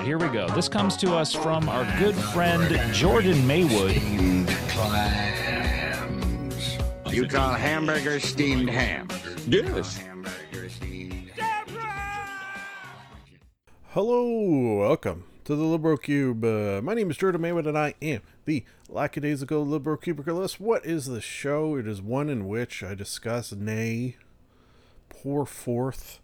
right, here we go. This comes to us from our good friend Jordan Maywood. You call hamburger steamed ham? Yes. Hello, welcome to the Libro Cube. Uh, my name is Jordan Maywood, and I am the lackadaisical Libro Cubicalist. What is the show? It is one in which I discuss, nay, pour forth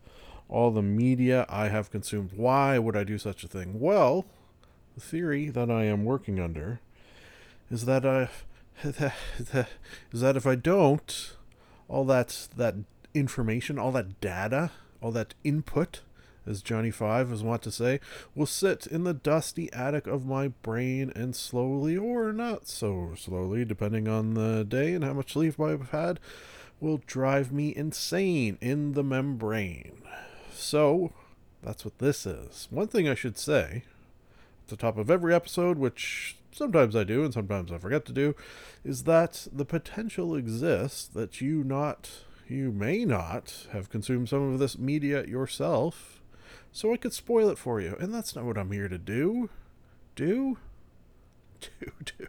all the media I have consumed. Why would I do such a thing? Well, the theory that I am working under is that I is that if I don't, all that that information, all that data, all that input, as Johnny Five was wont to say, will sit in the dusty attic of my brain and slowly or not so slowly, depending on the day and how much sleep I've had, will drive me insane in the membrane. So, that's what this is. One thing I should say at the top of every episode, which sometimes I do and sometimes I forget to do, is that the potential exists that you not you may not have consumed some of this media yourself, so I could spoil it for you. And that's not what I'm here to do. Do? Do, do.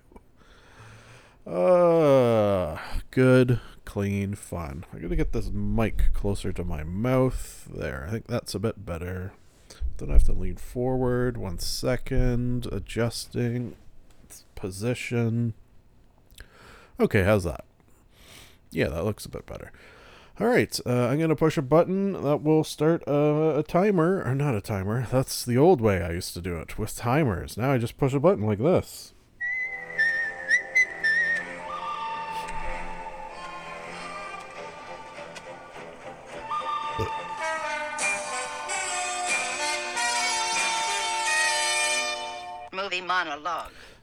Uh, good, clean fun. I gotta get this mic closer to my mouth. There, I think that's a bit better. Then I have to lean forward. One second. Adjusting position. Okay, how's that? Yeah, that looks a bit better. All right, uh, I'm going to push a button that will start uh, a timer, or not a timer. That's the old way I used to do it with timers. Now I just push a button like this.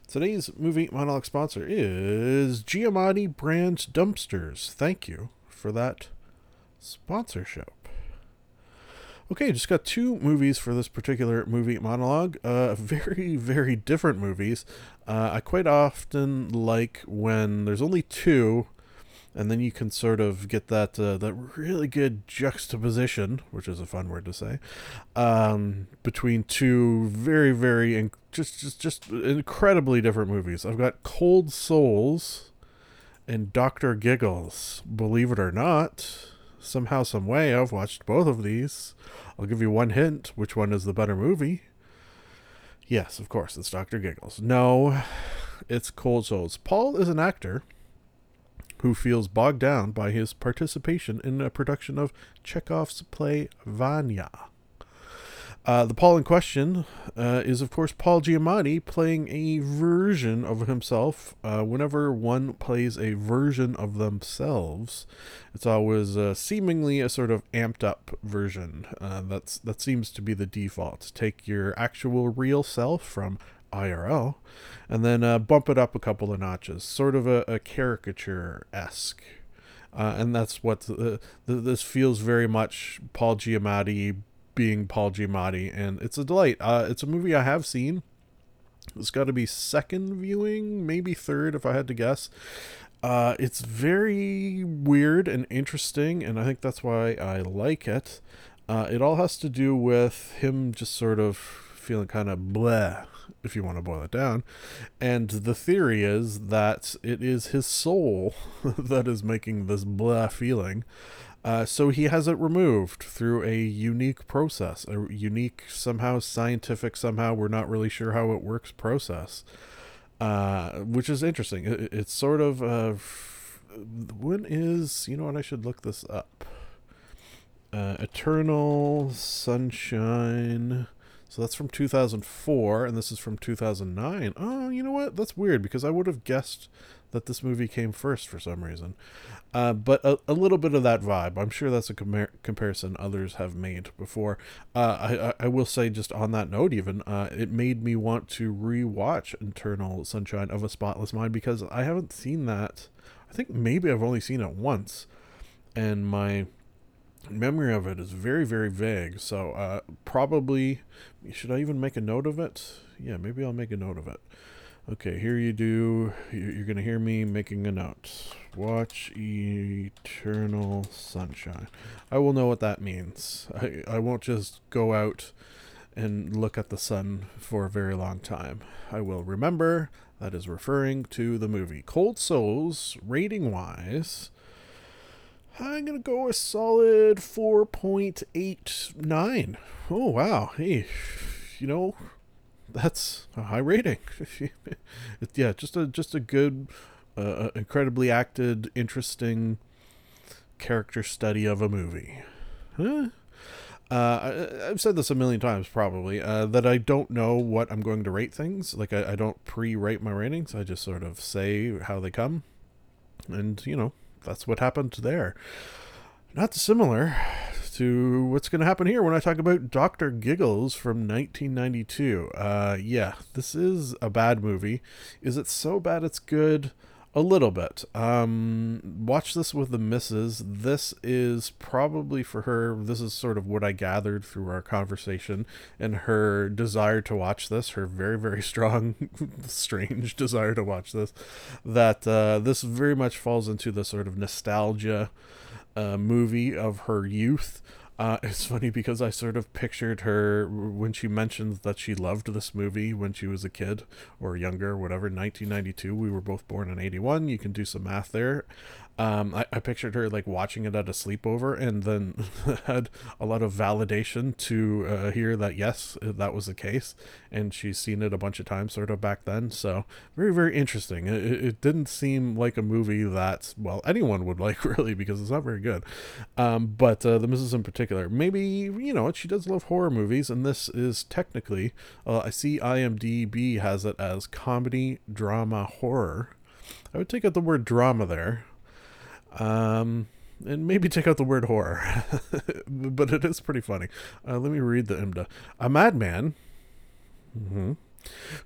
Today's movie monologue sponsor is Giamatti Brand Dumpsters. Thank you for that sponsorship. Okay, just got two movies for this particular movie monologue. Uh, very, very different movies. Uh, I quite often like when there's only two, and then you can sort of get that uh, that really good juxtaposition, which is a fun word to say, um, between two very, very and just, just, just incredibly different movies. I've got Cold Souls and Doctor Giggles. Believe it or not, somehow, some way, I've watched both of these. I'll give you one hint. Which one is the better movie? Yes, of course, it's Doctor Giggles. No, it's Cold Souls. Paul is an actor who feels bogged down by his participation in a production of Chekhov's play Vanya. Uh, the Paul in question uh, is, of course, Paul Giamatti playing a version of himself. Uh, whenever one plays a version of themselves, it's always uh, seemingly a sort of amped up version. Uh, that's that seems to be the default. Take your actual real self from IRL, and then bump it up a couple of notches, sort of a, a caricature esque. And that's what uh, this feels very much Paul Giamatti being Paul Giamatti, and it's a delight. Uh, it's a movie I have seen. It's got to be second viewing, maybe third if I had to guess. Uh, it's very weird and interesting, and I think that's why I like it. Uh, it all has to do with him just sort of feeling kind of bleh, if you want to boil it down. And the theory is that it is his soul that is making this blah feeling. Uh, so he has it removed through a unique process, a unique, somehow scientific, somehow we're not really sure how it works process, uh, which is interesting. It, it's sort of uh, when is you know what I should look this up. Uh, Eternal Sunshine. So that's from 2004, and this is from 2009. Oh, you know what? That's weird because I would have guessed that this movie came first for some reason. Uh, but a, a little bit of that vibe. I'm sure that's a compar- comparison others have made before. Uh, I, I, will say, just on that note, even, uh, it made me want to rewatch Eternal Sunshine of a Spotless Mind because I haven't seen that. I think maybe I've only seen it once. And my memory of it is very, very vague. So, uh, probably, should I even make a note of it? Yeah, maybe I'll make a note of it. Okay, here you do. you- You're going to hear me making a note. Watch Eternal Sunshine. I will know what that means. I, I won't just go out and look at the sun for a very long time. I will remember that is referring to the movie. Cold Souls, rating wise, I'm going to go a solid 4.89. Oh, wow. Hey, you know, that's a high rating. Yeah, just a just a good, uh, incredibly acted, interesting character study of a movie. Huh? Uh, I, I've said this a million times, probably, uh, that I don't know what I'm going to rate things. Like I, I don't pre-rate my ratings. I just sort of say how they come, and you know that's what happened there. Not dissimilar to what's going to happen here when I talk about Doctor Giggles from 1992. Uh, yeah, this is a bad movie. Is it so bad it's good? A little bit. Um, watch this with the missus. This is probably for her. This is sort of what I gathered through our conversation and her desire to watch this. Her very, very strong, strange desire to watch this. That uh, this very much falls into the sort of nostalgia uh, movie of her youth. Uh, it's funny because I sort of pictured her when she mentioned that she loved this movie when she was a kid or younger, whatever. 1992, we were both born in 81. You can do some math there. Um, I, I pictured her like watching it at a sleepover and then had a lot of validation to uh, hear that yes, that was the case. And she's seen it a bunch of times sort of back then. So very, very interesting. It, it didn't seem like a movie that, well, anyone would like really because it's not very good. Um, but uh, the Mrs. in particular, maybe, you know, she does love horror movies. And this is technically, uh, I see IMDb has it as comedy, drama, horror. I would take out the word drama there um, and maybe take out the word horror, but it is pretty funny. Uh, let me read the IMDA. A madman mhm,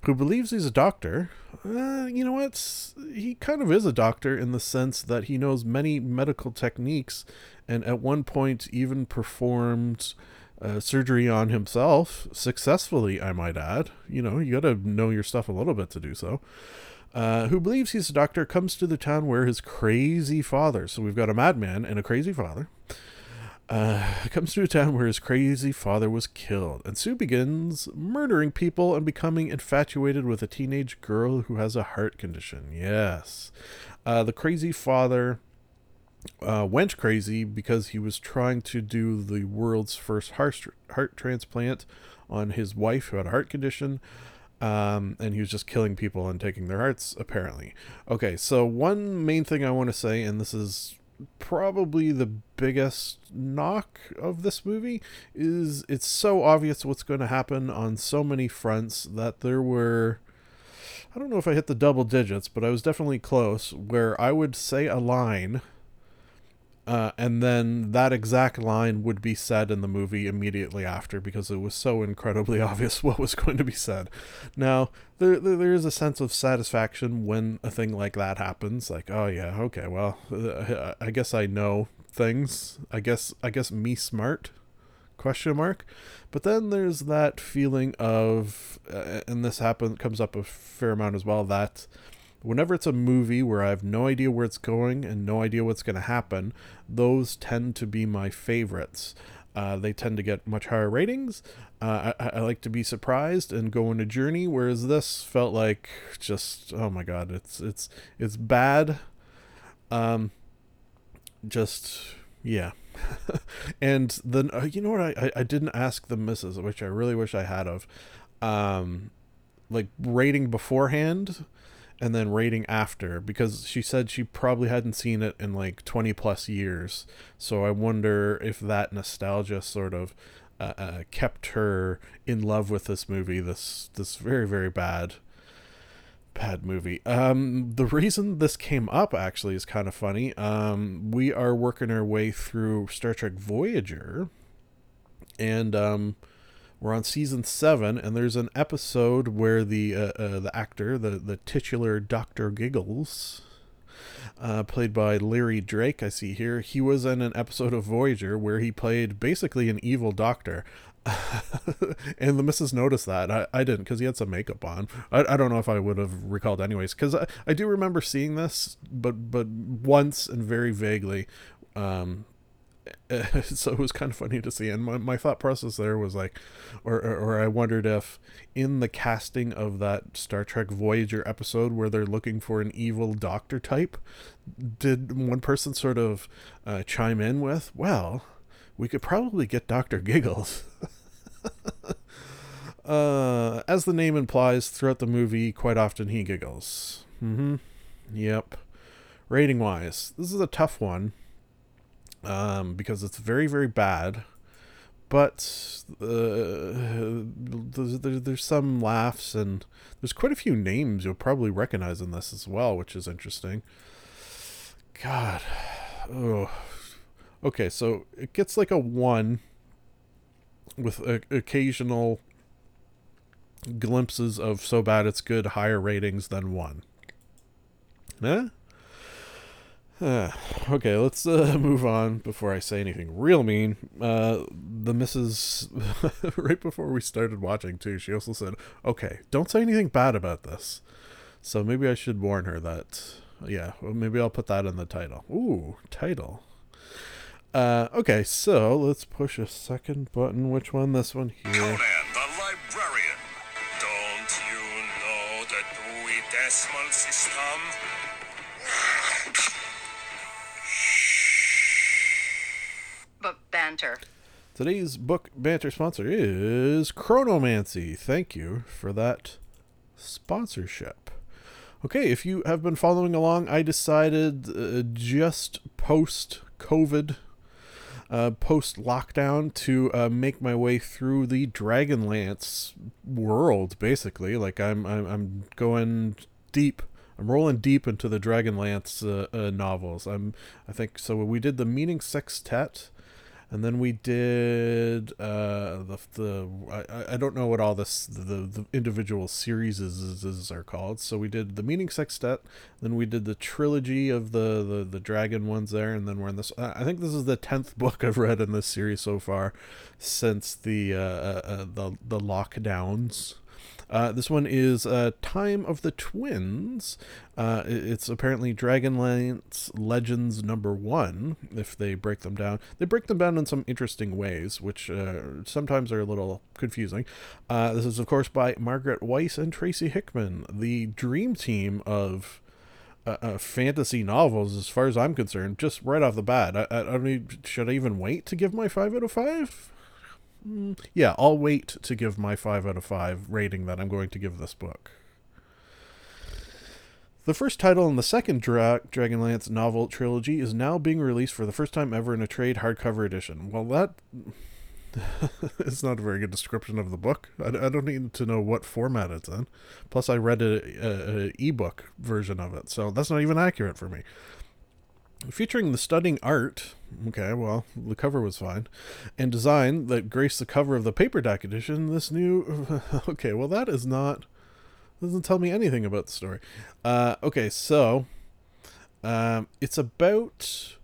who believes he's a doctor. Uh, you know what? He kind of is a doctor in the sense that he knows many medical techniques, and at one point even performed. Uh, surgery on himself successfully, I might add. You know, you got to know your stuff a little bit to do so uh, who believes he's a doctor, comes to the town where his crazy father, so we've got a madman and a crazy father, uh, comes to a town where his crazy father was killed. And Sue begins murdering people and becoming infatuated with a teenage girl who has a heart condition. Yes. Uh, the crazy father uh, went crazy because he was trying to do the world's first heart, heart transplant on his wife who had a heart condition um, and he was just killing people and taking their hearts apparently. Okay so one main thing i want to say and this is probably the biggest knock of this movie is it's so obvious what's going to happen on so many fronts that there were i don't know if i hit the double digits but i was definitely close where i would say a line uh, and then that exact line would be said in the movie immediately after because it was so incredibly obvious what was going to be said. Now, there, there, is a sense of satisfaction when a thing like that happens. Like, oh yeah, okay, well, uh, I guess I know things. I guess I guess me smart question mark but then there's that feeling of uh, and this happen comes up a fair amount as well that whenever it's a movie where I have no idea where it's going and no idea what's going to happen, those tend to be my favorites. Uh, they tend to get much higher ratings. Uh, I, I like to be surprised and go on a journey, whereas this felt like just oh my god, it's it's it's bad. Um, just yeah. and then uh, you know what I, I didn't ask the missus, which I really wish I had of, um, like rating beforehand and then rating after because she said she probably hadn't seen it in like 20 plus years so i wonder if that nostalgia sort of uh, uh, kept her in love with this movie this this very very bad bad movie. Um, the reason this came up actually is kind of funny. Um, we are working our way through Star Trek Voyager, and um, we're on season seven, and there's an episode where the uh, uh, the actor, the the titular Doctor Giggles, uh, played by Larry Drake, I see here. He was in an episode of Voyager where he played basically an evil doctor. and the missus noticed that. I, I didn't because he had some makeup on. I, I don't know if I would have recalled anyways because I, I do remember seeing this, but but once and very vaguely. Um, so it was kind of funny to see. And my, my thought process there was like, or, or, or I wondered if in the casting of that Star Trek Voyager episode where they're looking for an evil doctor type, did one person sort of uh, chime in with, well, we could probably get Dr. Giggles. uh, as the name implies, throughout the movie, quite often he giggles. Mm-hmm. Yep. Rating wise, this is a tough one um, because it's very, very bad. But uh, there's, there's some laughs and there's quite a few names you'll probably recognize in this as well, which is interesting. God. Oh. Okay, so it gets like a one with a, occasional glimpses of so bad it's good higher ratings than one. Huh? Uh, okay, let's uh, move on before I say anything real mean. Uh, the missus, right before we started watching, too, she also said, okay, don't say anything bad about this. So maybe I should warn her that, yeah, well, maybe I'll put that in the title. Ooh, title. Uh, okay, so let's push a second button. Which one? This one here. Conan the Librarian. Don't you know the Dewey Decimal System? Banter. Today's book banter sponsor is Chronomancy. Thank you for that sponsorship. Okay, if you have been following along, I decided uh, just post COVID, uh, post lockdown, to uh, make my way through the Dragonlance world. Basically, like I'm, I'm, I'm going deep. I'm rolling deep into the Dragonlance uh, uh, novels. I'm, I think so. We did the Meetings Sextet and then we did uh the the I, I don't know what all this the, the individual series is, are called. So we did the meetings sextet then we did the trilogy of the the, the dragon ones there and then we're in this i think this is the 10th book i've read in this series so far since the uh, uh, uh the the lockdowns uh, this one is uh, Time of the Twins. Uh, it's apparently Dragonlance Legends number one, if they break them down. They break them down in some interesting ways, which uh, sometimes are a little confusing. Uh, this is, of course, by Margaret Weis and Tracy Hickman, the dream team of. Uh, fantasy novels, as far as I'm concerned, just right off the bat. I, I, I don't should I even wait to give my five out of five? Mm, yeah, I'll wait to give my 5 out of 5 rating that I'm going to give this book. The first title in the second Dra- Dragonlance novel trilogy is now being released for the first time ever in a trade hardcover edition. Well, that is not a very good description of the book. I, I, don't need to know what format it's in. Plus, I read a, a, a ebook version of it, so that's not even accurate for me featuring the stunning art okay well the cover was fine and design that graced the cover of the paperback edition this new okay well that is not doesn't tell me anything about the story. Uh, okay so um, it's about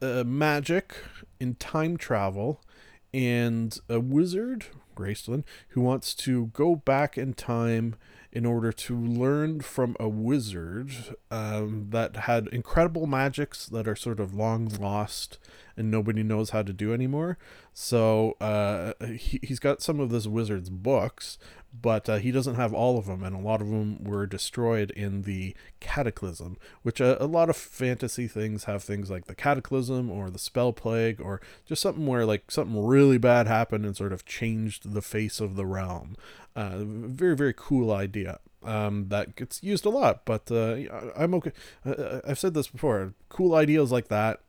uh, magic in time travel and a wizard Raistlin who wants to go back in time in order to learn from a wizard um, that had incredible magics that are sort of long lost and nobody knows how to do anymore. So uh, he, he's got some of this wizard's books, but uh, he doesn't have all of them, and a lot of them were destroyed in the Cataclysm, which uh, a lot of fantasy things have things like the Cataclysm or the Spell Plague, or just something where like something really bad happened and sort of changed the face of the realm. Uh, very very cool idea. Um, that gets used a lot, but uh, I'm okay. I've said this before. Cool ideas like that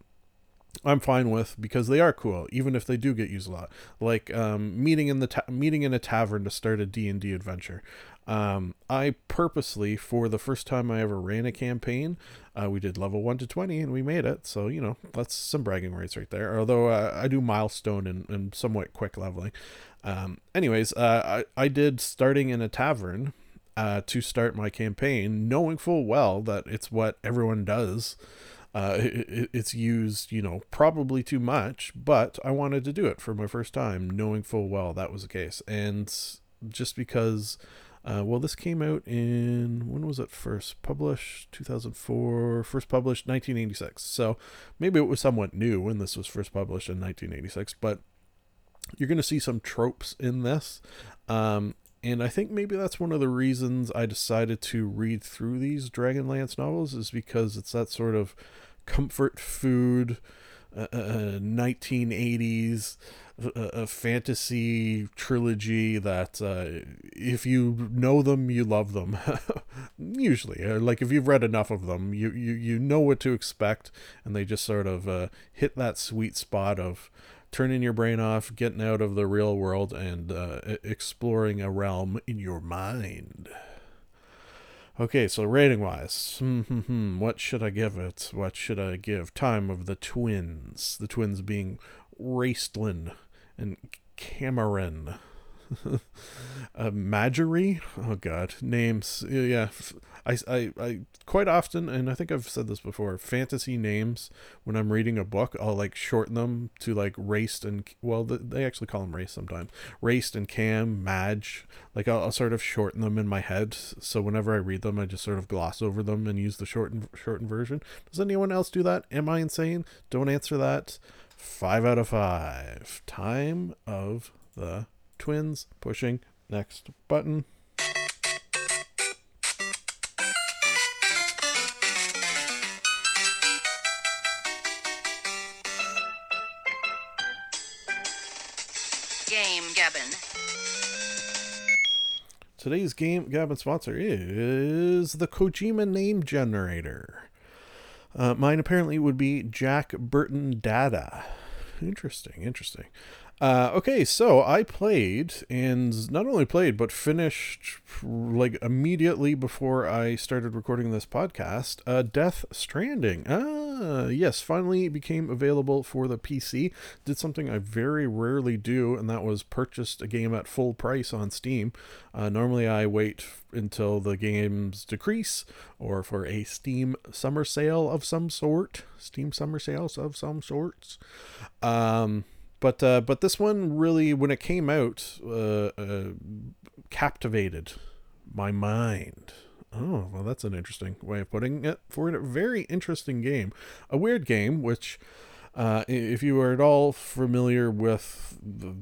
I'm fine with because they are cool, even if they do get used a lot. Like um, meeting in the ta- meeting in a tavern to start a D and D adventure. Um, I purposely, for the first time I ever ran a campaign, uh, we did level one to twenty and we made it. So you know that's some bragging rights right there. Although uh, I do milestone and, and somewhat quick leveling. Um, anyways, uh, I I did starting in a tavern uh, to start my campaign, knowing full well that it's what everyone does. Uh, it, it's used, you know, probably too much, but I wanted to do it for my first time, knowing full well that was the case. And just because, uh, well, this came out in, when was it first published? 2004, first published 1986. So maybe it was somewhat new when this was first published in 1986, but you're going to see some tropes in this. Um, and I think maybe that's one of the reasons I decided to read through these Dragonlance novels is because it's that sort of comfort food, uh, uh, 1980s uh, fantasy trilogy that uh, if you know them, you love them. Usually, uh, like if you've read enough of them, you, you, you know what to expect, and they just sort of uh, hit that sweet spot of turning your brain off, getting out of the real world, and uh, exploring a realm in your mind. Okay, so rating wise, what should I give it? What should I give? Time of the twins. The twins being Raistlin and Caramon. uh, Majere? Oh god, names. Yeah, I, I, I quite often, and I think I've said this before, fantasy names when I'm reading a book, I'll like shorten them to like Raist and well, they actually call them race sometimes. Raist and Cam, Madge. Like I'll, I'll, sort of shorten them in my head, so whenever I read them, I just sort of gloss over them and use the shortened shortened version. Does anyone else do that? Am I insane? Don't answer that. Five out of five. Time of the twins pushing next button. Game Gabbin. Today's game Gabbin sponsor is the Kojima name generator. Uh, mine apparently would be Jack Burton Dada. Interesting, interesting. Uh, okay, so I played, and not only played, but finished like immediately before I started recording this podcast. Uh, Death Stranding. Ah, yes, finally became available for the PC. Did something I very rarely do, and that was purchased a game at full price on Steam. Uh, normally, I wait until the games decrease or for a Steam summer sale of some sort. Steam summer sales of some sorts. Um, but uh, but this one really, when it came out, uh, uh, captivated my mind. Oh, well, that's an interesting way of putting it. For a very interesting game, a weird game, which, uh, if you are at all familiar with the,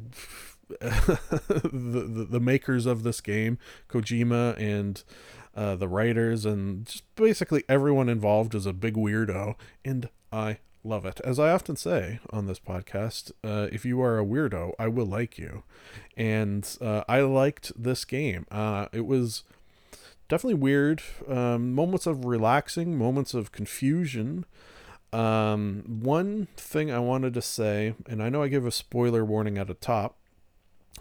the, the, the makers of this game, Kojima and uh, the writers, and just basically everyone involved is a big weirdo, and I love it. As I often say on this podcast, uh, if you are a weirdo, I will like you. And uh, I liked this game. Uh, it was definitely weird. Um, moments of relaxing, moments of confusion. Um, one thing I wanted to say, and I know I give a spoiler warning at the top,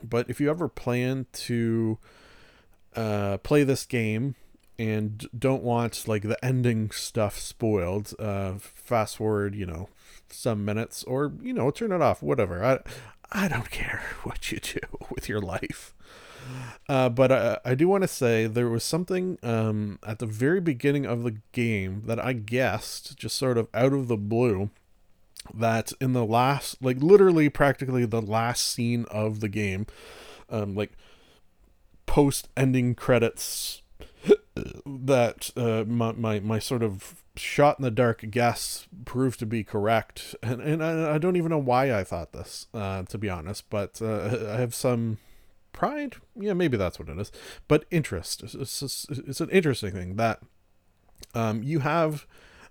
but if you ever plan to uh, play this game and don't want like the ending stuff spoiled, uh, fast forward, you know, some minutes or, you know, turn it off, whatever. I, I don't care what you do with your life. Uh, but I, I do want to say there was something um, at the very beginning of the game that I guessed, just sort of out of the blue, that in the last, like literally practically the last scene of the game, um, like post ending credits that uh, my, my my sort of shot in the dark guess proved to be correct, and and I, I don't even know why I thought this, uh, to be honest. But uh, I have some pride, yeah, maybe that's what it is. But interest, it's, it's, it's an interesting thing that um, you have.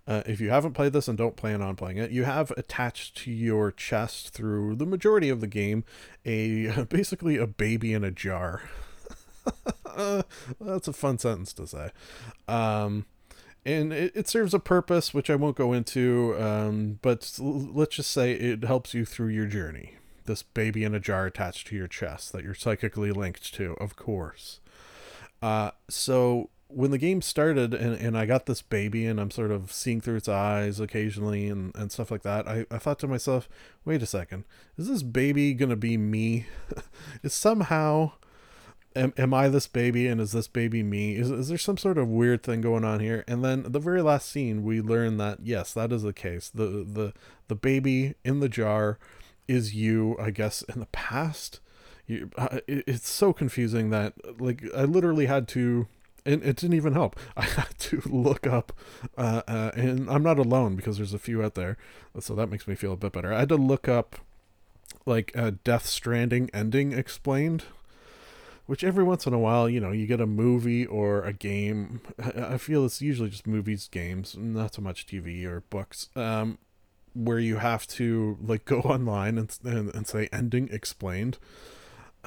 Uh, if you haven't played this and don't plan on playing it, you have attached to your chest through the majority of the game a basically a baby in a jar. that's a fun sentence to say. Um, and it, it serves a purpose which I won't go into. Um, but let's just say it helps you through your journey. This baby in a jar attached to your chest that you're psychically linked to, of course. Uh, so when the game started and, and I got this baby and I'm sort of seeing through its eyes occasionally and, and stuff like that, I, I thought to myself, wait a second, is this baby going to be me? is somehow, am, am I this baby and is this baby me? Is, is there some sort of weird thing going on here? And then the very last scene, we learn that yes, that is the case. The, the, the baby in the jar is you, I guess, in the past. You, uh, it, it's so confusing that like I literally had to and it didn't even help. I had to look up, uh, uh, and I'm not alone because there's a few out there, so that makes me feel a bit better. I had to look up, like, a Death Stranding ending explained, which every once in a while, you know, you get a movie or a game. I feel it's usually just movies, games, not so much TV or books. Um, where you have to like go online and and, and say ending explained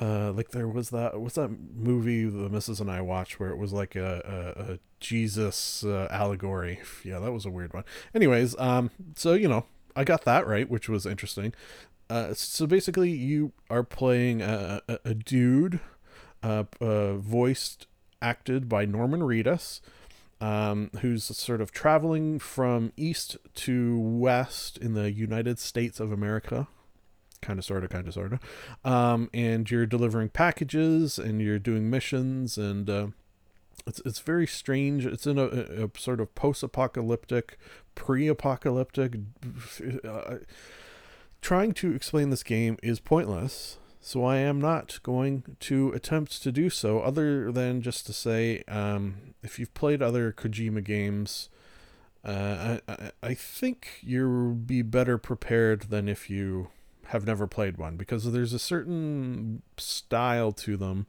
uh like there was that what's that movie the missus and i watched where it was like a, a, a jesus uh, allegory yeah that was a weird one anyways um so you know i got that right which was interesting uh so basically you are playing a, a, a dude uh, uh voiced acted by norman reedus um, who's sort of traveling from east to west in the united states of america. Kind of sort of kind of sort of um, and you're delivering packages and you're doing missions and uh, it's it's very strange. It's in a, a sort of post-apocalyptic pre-apocalyptic uh, trying to explain this game is pointless so I am not going to attempt to do so other than just to say um, if you've played other Kojima games uh, I, I think you'll be better prepared than if you have never played one because there's a certain style to them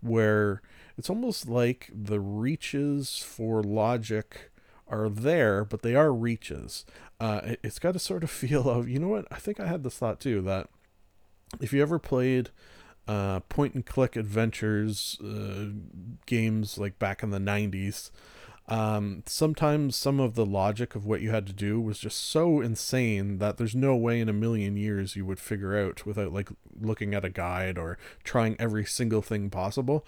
where it's almost like the reaches for logic are there, but they are reaches. Uh, it, has got a sort of feel of, you know what? I think I had this thought too that if you ever played uh, point and click adventures uh, games like back in the 90s, um, sometimes some of the logic of what you had to do was just so insane that there's no way in a million years you would figure out without like looking at a guide or trying every single thing possible.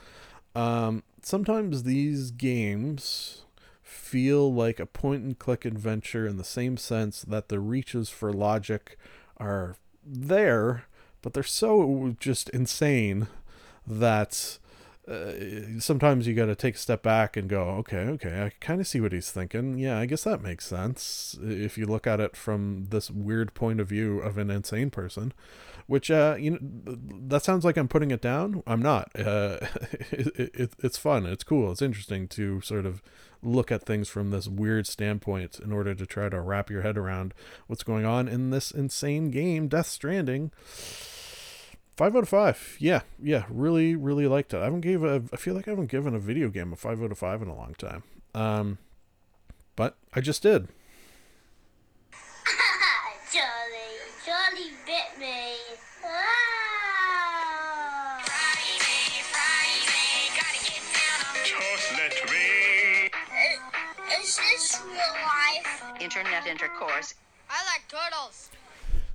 Um, sometimes these games feel like a point and click adventure in the same sense that the reaches for logic are there, but they're so just insane that uh, sometimes you got to take a step back and go, okay, okay, I kind of see what he's thinking. Yeah, I guess that makes sense if you look at it from this weird point of view of an insane person. Which, uh, you know, that sounds like I'm putting it down. I'm not. Uh, it, it, it's fun. It's cool. It's interesting to sort of look at things from this weird standpoint in order to try to wrap your head around what's going on in this insane game, Death Stranding five out of five. Yeah, yeah, really, really liked it. I haven't gave a. I feel like I haven't given a video game a five out of five in a long time. Um, but I just did. Internet intercourse. I like turtles.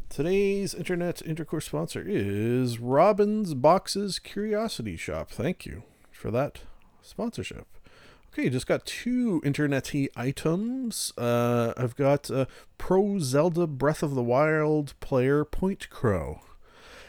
Today's internet intercourse sponsor is Robin's Boxes Curiosity Shop. Thank you for that sponsorship. Okay, just got two internety items. Uh, I've got uh, Pro Zelda Breath of the Wild player PointCrow.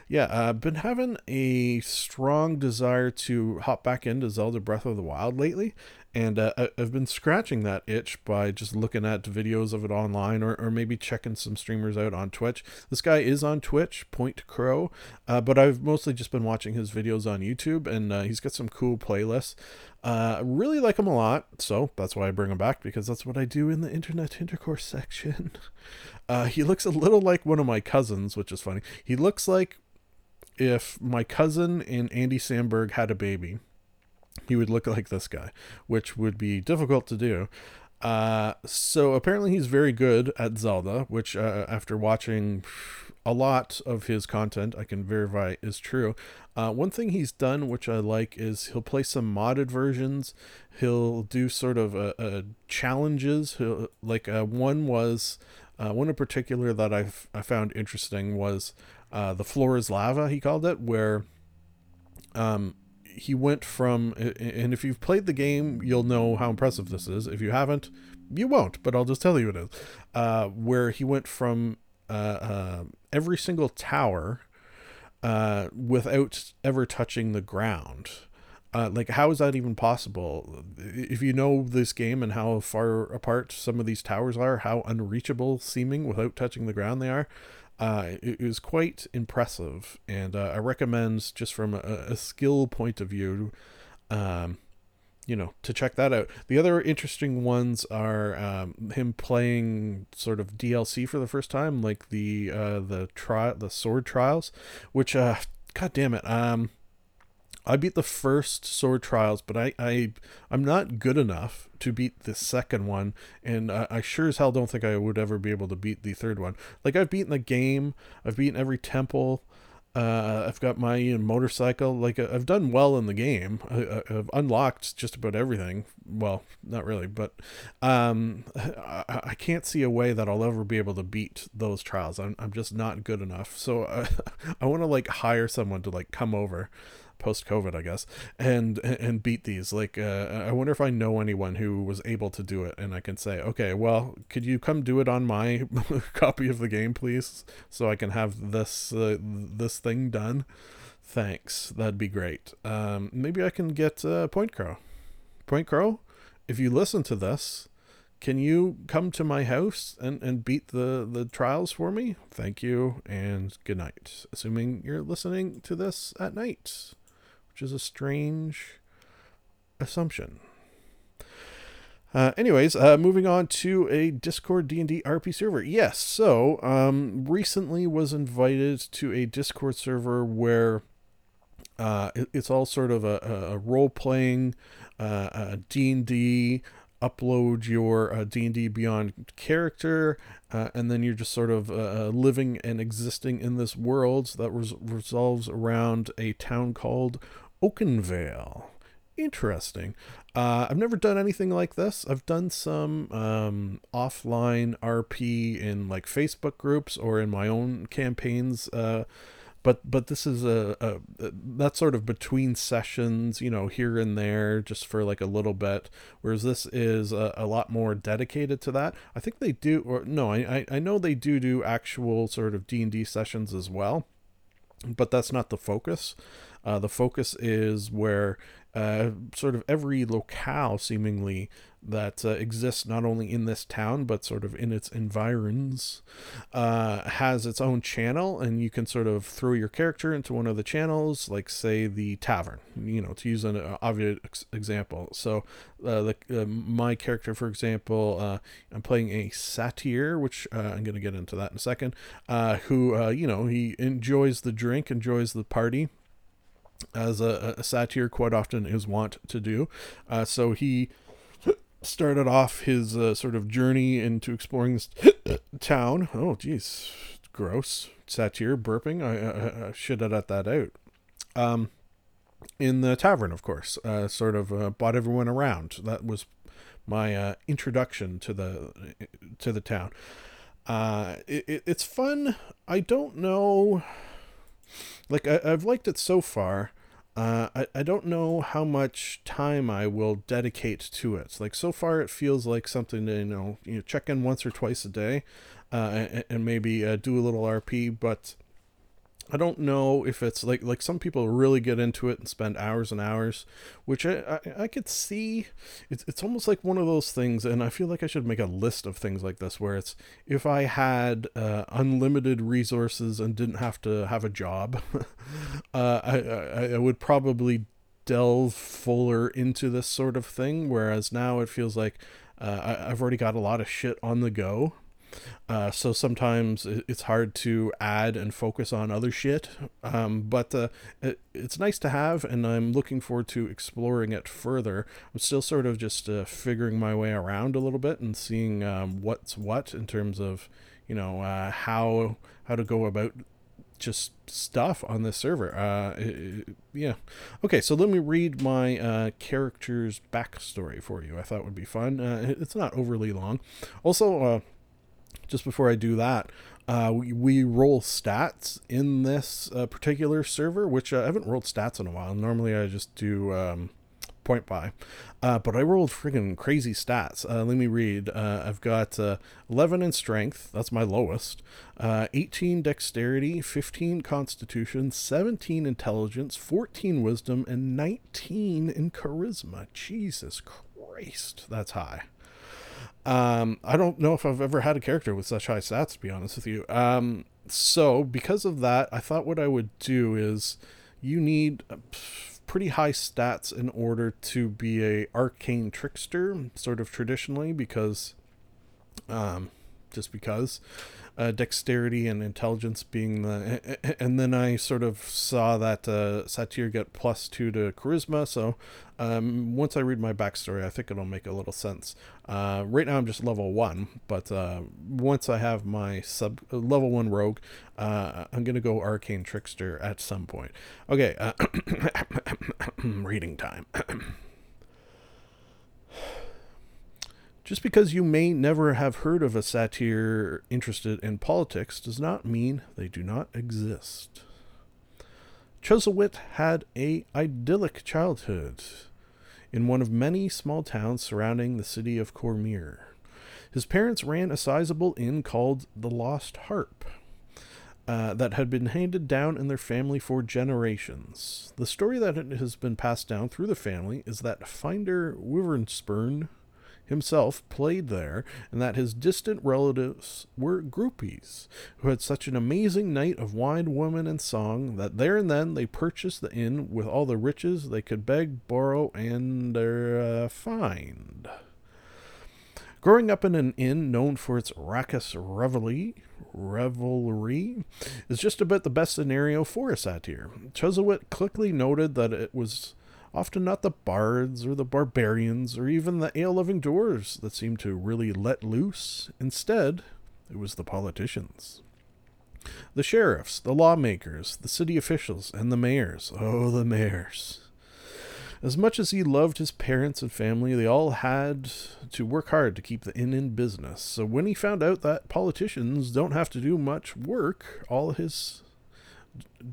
Yeah, I've been having a strong desire to hop back into Zelda Breath of the Wild lately, and uh, I- I've been scratching that itch by just looking at videos of it online or, or maybe checking some streamers out on Twitch. This guy is on Twitch, PointCrow, uh, but I've mostly just been watching his videos on YouTube, and uh, he's got some cool playlists. Uh, really like him a lot, so that's why I bring him back because that's what I do in the internet intercourse section. Uh, he looks a little like one of my cousins, which is funny. He looks like if my cousin and Andy Samberg had a baby, he would look like this guy, which would be difficult to do. Uh, so apparently he's very good at Zelda, which uh, after watching a lot of his content I can verify is true. Uh, one thing he's done, which I like, is he'll play some modded versions. He'll do sort of a, a challenges. He'll, like uh, one was uh, one in particular that I I found interesting was uh, the floor is lava. He called it where um he went from and if you've played the game you'll know how impressive this is. If you haven't you won't but i'll just tell you it is. Uh, where he went from uh, uh, every single tower uh, without ever touching the ground. Uh, like how is that even possible? If you know this game and how far apart some of these towers are how unreachable seeming without touching the ground they are uh, it, it was quite impressive, and uh, I recommend just from a, a skill point of view, um, you know, to check that out. The other interesting ones are um, him playing sort of DLC for the first time, like the uh, the tri- the sword trials, which uh, god damn it, um, I beat the first sword trials, but I, I I'm not good enough to beat the second one, and I, I sure as hell don't think I would ever be able to beat the third one. Like I've beaten the game, I've beaten every temple, uh, I've got my motorcycle. Like uh, I've done well in the game. I, have unlocked just about everything. Well, not really, but um, I, I, can't see a way that I'll ever be able to beat those trials. I'm I'm just not good enough. So uh, I want to like hire someone to like come over post COVID, I guess, and and beat these. Like, uh, I wonder if I know anyone who was able to do it, and I can say, okay, well, could you come do it on my copy of the game, please, so I can have this uh, this thing done. Thanks, that'd be great. Um, maybe I can get uh, PointCrow. Point Crow, if you listen to this, can you come to my house and, and beat the, the trials for me? Thank you and good night. Assuming you're listening to this at night which is a strange assumption. Uh, anyways, uh, moving on to a Discord D&D RP server. Yes, so um, recently was invited to a Discord server where uh, it, it's all sort of a, a role-playing uh, D&D upload your uh, D&D Beyond character, uh, and then you're just sort of uh, uh, living and existing in this world that res- resolves around a town called Oakenvale. Interesting. Uh, I've never done anything like this. I've done some um, offline RP in like Facebook groups or in my own campaigns. Uh, but but this is a, a, a that sort of between sessions, you know, here and there, just for like a little bit. Whereas this is a, a lot more dedicated to that. I think they do, or no, I I know they do do actual sort of D and D sessions as well, but that's not the focus. Uh, the focus is where uh, sort of every locale seemingly that uh, exists not only in this town but sort of in its environs uh, has its own channel and you can sort of throw your character into one of the channels like say the tavern you know to use an uh, obvious ex- example. So uh, the, uh, my character for example uh, i'm playing a satyr which i'm going to get into that in a second who you know he enjoys the drink enjoys the party as a, a satyr quite often is wont to do. Uh, so he started off his uh, sort of journey into exploring this town. Oh, geez, gross. Satyr burping. I, I, I should have let that out. Um, in the tavern, of course, uh, sort of uh, bought everyone around. That was my uh, introduction to the to the town. Uh, it, it, it's fun. I don't know like I, have liked it so far. Uh, I, I don't know how much time I will dedicate to it. Like so far, it feels like something to you know you know, check in once or twice a day, uh, and, and maybe uh, do a little RP. But I don't know if it's like like some people really get into it and spend hours and hours, which I I, I could see. It's it's almost like one of those things, and I feel like I should make a list of things like this where it's if I had uh, unlimited resources and didn't have to have a job, uh, I, I I would probably delve fuller into this sort of thing. Whereas now it feels like uh, I, I've already got a lot of shit on the go Uh, so sometimes it's hard to add and focus on other shit. Um, but uh, it, it's nice to have, and I'm looking forward to exploring it further. I'm still sort of just uh, figuring my way around a little bit and seeing um, what's what in terms of, you know, uh, how how to go about just stuff on this server. Uh, it- it- yeah. Okay, so let me read my uh, character's backstory for you. I thought would be fun. Uh, it- it's not overly long. Also, uh, just before I do that, uh, we, we roll stats in this uh, particular server, which uh, I haven't rolled stats in a while. Normally, I just do um, point buy, uh, but I rolled friggin' crazy stats. Uh, let me read. Uh, I've got uh, 11 in strength, that's my lowest, uh, 18 dexterity, 15 constitution, 17 intelligence, 14 wisdom, and 19 in charisma. Jesus Christ, that's high. Um, I don't know if I've ever had a character with such high stats, to be honest with you. Um, so because of that, I thought what I would do is you need uh, pretty high stats in order to be a arcane trickster, sort of traditionally, because um, just because uh, dexterity and intelligence being the and then i sort of saw that uh, satyr get plus two to charisma. So um, once i read my backstory i think it'll make a little sense. Uh, right now i'm just level one but uh, once i have my sub uh, level one rogue uh, i'm gonna go arcane trickster at some point. Okay uh, reading time Just because you may never have heard of a satyr interested in politics does not mean they do not exist. Chuzzlewit had a idyllic childhood in one of many small towns surrounding the city of Cormyr. His parents ran a sizable inn called the Lost Harp. Uh, that had been handed down in their family for generations. The story that it has been passed down through the family is that Finder Wyvernspur himself played there, and that his distant relatives were groupies, who had such an amazing night of wine, woman, and song that there and then they purchased the inn with all the riches they could beg, borrow, and uh, find. Growing up in an inn known for its raucous revelry, revelry is just about the best scenario for a satyr. Chuzzlewit quickly noted that it was often not the bards or the barbarians or even the ale loving dwarves that seemed to really let loose. Instead, it was the politicians. The sheriffs, the lawmakers, the city officials, and the mayors. Oh, the mayors. As much as he loved his parents and family, they all had to work hard to keep the inn in business. So when he found out that politicians don't have to do much work, all his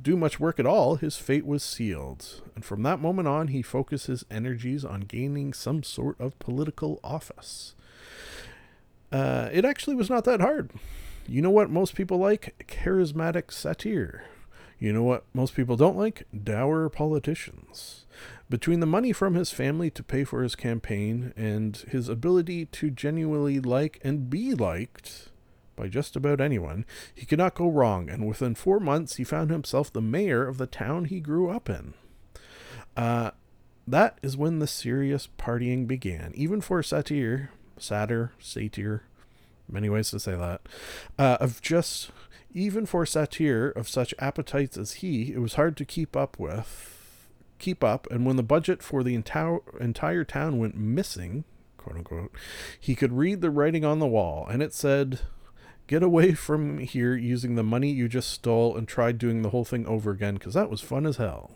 do much work at all, his fate was sealed. And from that moment on, he focused his energies on gaining some sort of political office. Uh, it actually was not that hard. You know what most people like? Charismatic satire. You know what most people don't like? Dour politicians. Between the money from his family to pay for his campaign and his ability to genuinely like and be liked by just about anyone, he could not go wrong, and within four months he found himself the mayor of the town he grew up in. Uh, that is when the serious partying began, even for satyr, satyr, satyr, many ways to say that, uh, of just even for satyr of such appetites as he, it was hard to keep up with, keep up, and when the budget for the entire entire town went missing, quote unquote, he could read the writing on the wall, and it said, "Get away from here using the money you just stole, and try doing the whole thing over again, because that was fun as hell."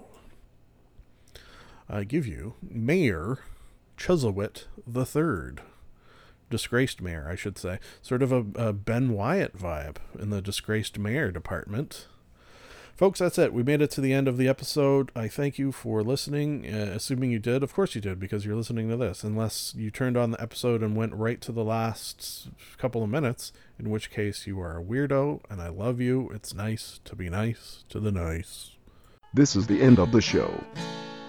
I give you Mayor Chuzzlewit the Third disgraced mayor, I should say. Sort of a, a, Ben Wyatt vibe in the disgraced mayor department. Folks, that's it. We made it to the end of the episode. I thank you for listening, uh, assuming you did. Of course you did, because you're listening to this, unless you turned on the episode and went right to the last couple of minutes, in which case you are a weirdo, and I love you. It's nice to be nice to the nice. This is the end of the show.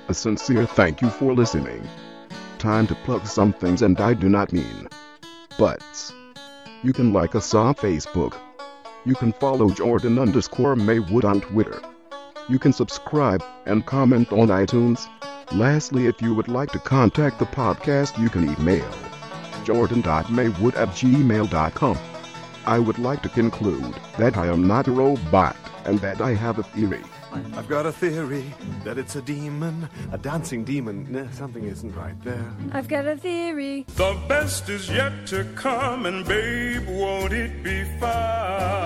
A sincere thank you for listening. Time to plug some things, and I do not mean butts. You can like us on Facebook. You can follow Jordan underscore Maywood on Twitter. You can subscribe and comment on iTunes. Lastly, if you would like to contact the podcast, you can email jordan.maywood at gmail.com. I would like to conclude that I am not a robot and that I have a theory. I've got a theory that it's a demon, a dancing demon. Nah, something isn't right there. I've got a theory. The best is yet to come, and babe, won't it be fine?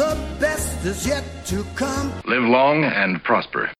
The best is yet to come. Live long and prosper.